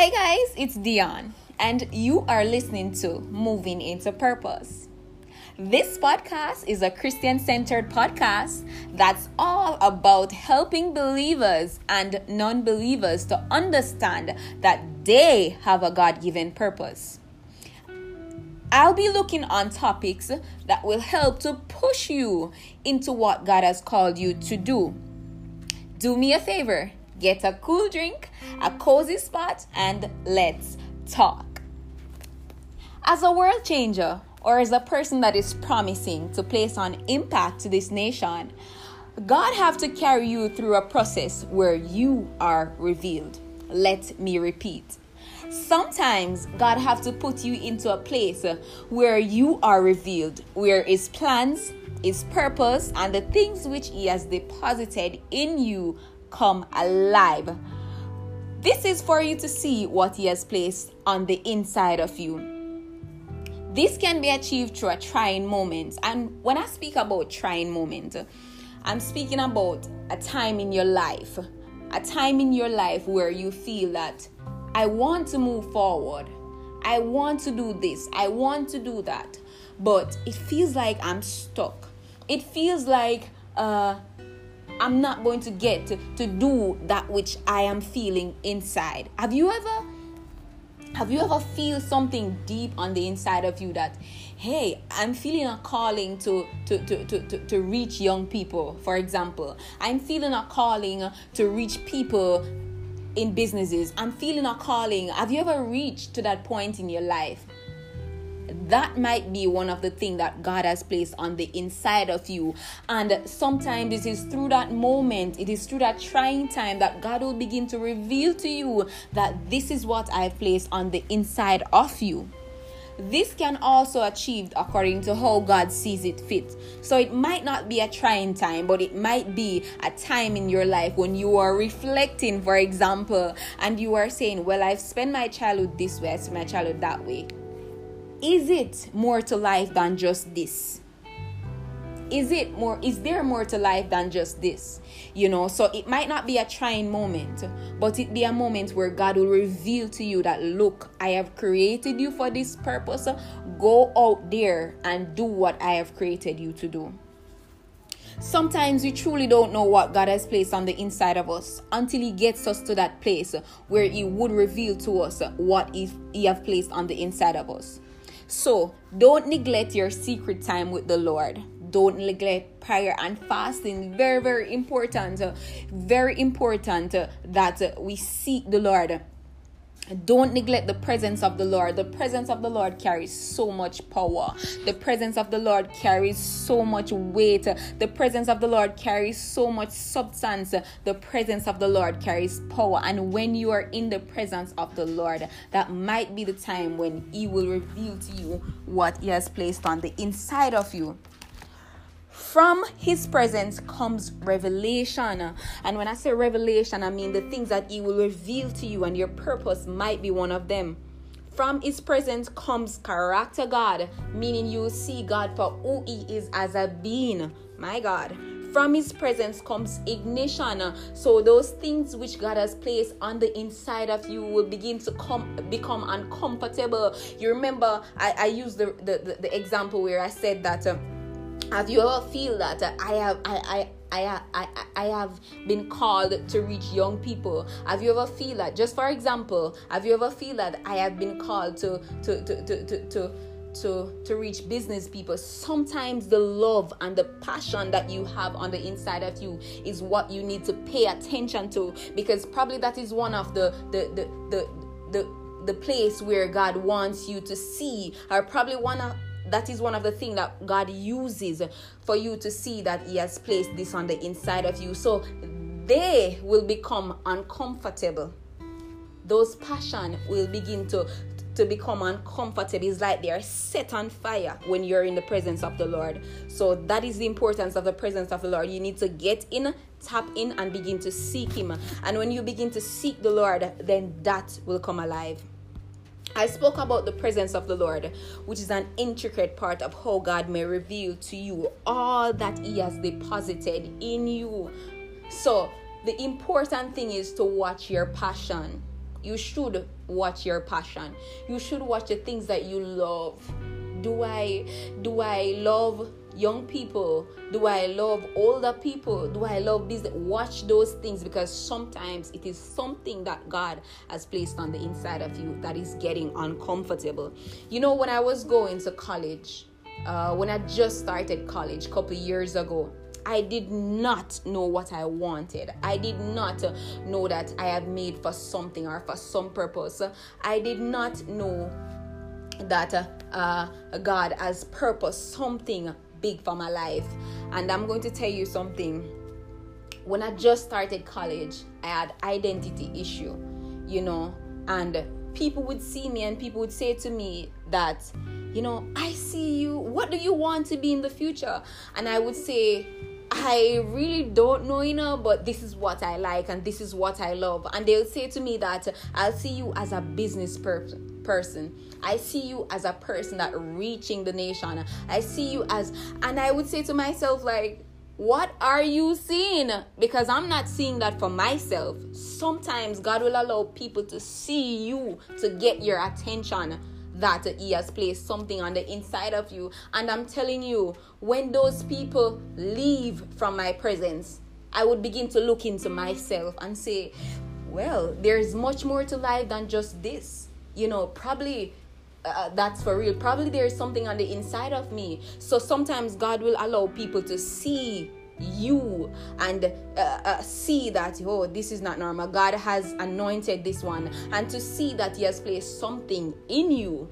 Hi, guys, it's Dion, and you are listening to Moving into Purpose. This podcast is a Christian centered podcast that's all about helping believers and non believers to understand that they have a God given purpose. I'll be looking on topics that will help to push you into what God has called you to do. Do me a favor get a cool drink, a cozy spot, and let's talk. As a world changer, or as a person that is promising to place an impact to this nation, God have to carry you through a process where you are revealed. Let me repeat. Sometimes God have to put you into a place where you are revealed, where his plans, his purpose, and the things which he has deposited in you come alive. This is for you to see what he has placed on the inside of you. This can be achieved through a trying moment. And when I speak about trying moment, I'm speaking about a time in your life, a time in your life where you feel that I want to move forward. I want to do this. I want to do that. But it feels like I'm stuck. It feels like uh, I'm not going to get to, to do that which I am feeling inside. Have you ever have you ever feel something deep on the inside of you that hey i'm feeling a calling to to, to, to, to, to reach young people for example. I'm feeling a calling to reach people in businesses. I'm feeling a calling. Have you ever reached to that point in your life that might be one of the things that God has placed on the inside of you. And sometimes it is through that moment, it is through that trying time that God will begin to reveal to you that this is what I've placed on the inside of you. This can also achieved according to how God sees it fit. So it might not be a trying time, but it might be a time in your life when you are reflecting, for example, and you are saying, Well, I've spent my childhood this way, I spent my childhood that way is it more to life than just this? Is it more is there more to life than just this? You know so it might not be a trying moment but it be a moment where god will reveal to you that look i have created you for this purpose. Go out there and do what i have created you to do. Sometimes we truly don't know what God has placed on the inside of us until He gets us to that place where He would reveal to us what He, he placed on the inside of us. So don't neglect your secret time with the Lord. Don't neglect prayer and fasting. Very, very important. Very important that we seek the Lord don't neglect the presence of the Lord. The presence of the Lord carries so much power. The presence of the Lord carries so much weight. The presence of the Lord carries so much substance. The presence of the Lord carries power. And when you are in the presence of the Lord, that might be the time when He will reveal to you what He has placed on the inside of you. From his presence comes revelation. And when I say revelation, I mean the things that he will reveal to you, and your purpose might be one of them. From his presence comes character God, meaning you see God for who he is as a being. My God from his presence comes ignition so those things which god has placed on the inside of you will begin to come become uncomfortable you remember i, I used the, the, the, example where i said that uh, have you ever feel that I have I, I I, I, I have been called to reach young people. Have you ever feel that? Just for example, have you ever feel that I have been called to to to to, to, to to to reach business people sometimes the love and the passion that you have on the inside of you is what you need to pay attention to because probably that is one of the the the the, the, the place where God wants you to see or probably one of that is one of the things that God uses for you to see that He has placed this on the inside of you. So they will become uncomfortable. Those passion will begin to to become uncomfortable. It's like they are set on fire when you're in the presence of the Lord. So that is the importance of the presence of the Lord. You need to get in, tap in, and begin to seek Him. And when you begin to seek the Lord, then that will come alive. I spoke about the presence of the Lord, which is an intricate part of how God may reveal to you all that He has deposited in you. So, the important thing is to watch your passion. You should watch your passion. You should watch the things that you love. Do I do I love young people? Do I love older people? Do I love this? Watch those things because sometimes it is something that God has placed on the inside of you that is getting uncomfortable. You know, when I was going to college, uh, when I just started college a couple years ago, I did not know what I wanted. I did not know that I had made for something or for some purpose. I did not know that uh, uh, God has purpose something big for my life. And I'm going to tell you something. When I just started college, I had identity issue, you know, and people would see me and people would say to me that, you know, I see you. What do you want to be in the future? And I would say, I really don't know, you know, but this is what I like and this is what I love. And they'll say to me that I'll see you as a business per- person. I see you as a person that reaching the nation. I see you as, and I would say to myself, like, what are you seeing? Because I'm not seeing that for myself. Sometimes God will allow people to see you to get your attention that He has placed something on the inside of you. And I'm telling you, when those people leave from my presence, I would begin to look into myself and say, well, there's much more to life than just this. You know, probably uh, that's for real. Probably there's something on the inside of me. So sometimes God will allow people to see you and uh, uh, see that oh this is not normal god has anointed this one and to see that he has placed something in you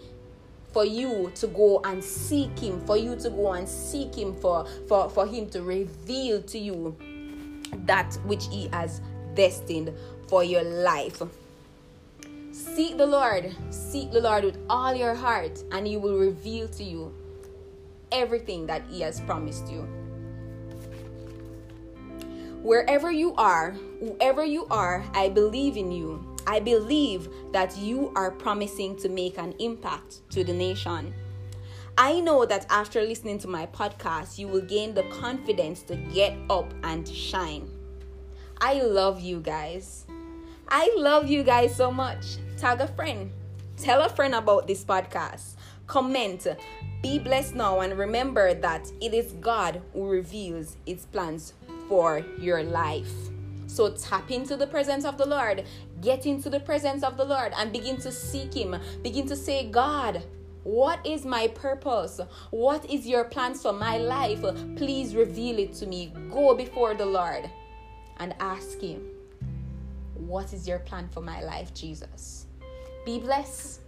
for you to go and seek him for you to go and seek him for for for him to reveal to you that which he has destined for your life Seek the Lord. Seek the Lord with all your heart, and He will reveal to you everything that He has promised you. Wherever you are, whoever you are, I believe in you. I believe that you are promising to make an impact to the nation. I know that after listening to my podcast, you will gain the confidence to get up and shine. I love you guys. I love you guys so much. Tag a friend. Tell a friend about this podcast. Comment. Be blessed now and remember that it is God who reveals its plans for your life. So tap into the presence of the Lord. Get into the presence of the Lord and begin to seek Him. Begin to say, God, what is my purpose? What is your plans for my life? Please reveal it to me. Go before the Lord and ask Him what is your plan for my life, Jesus? Be blessed.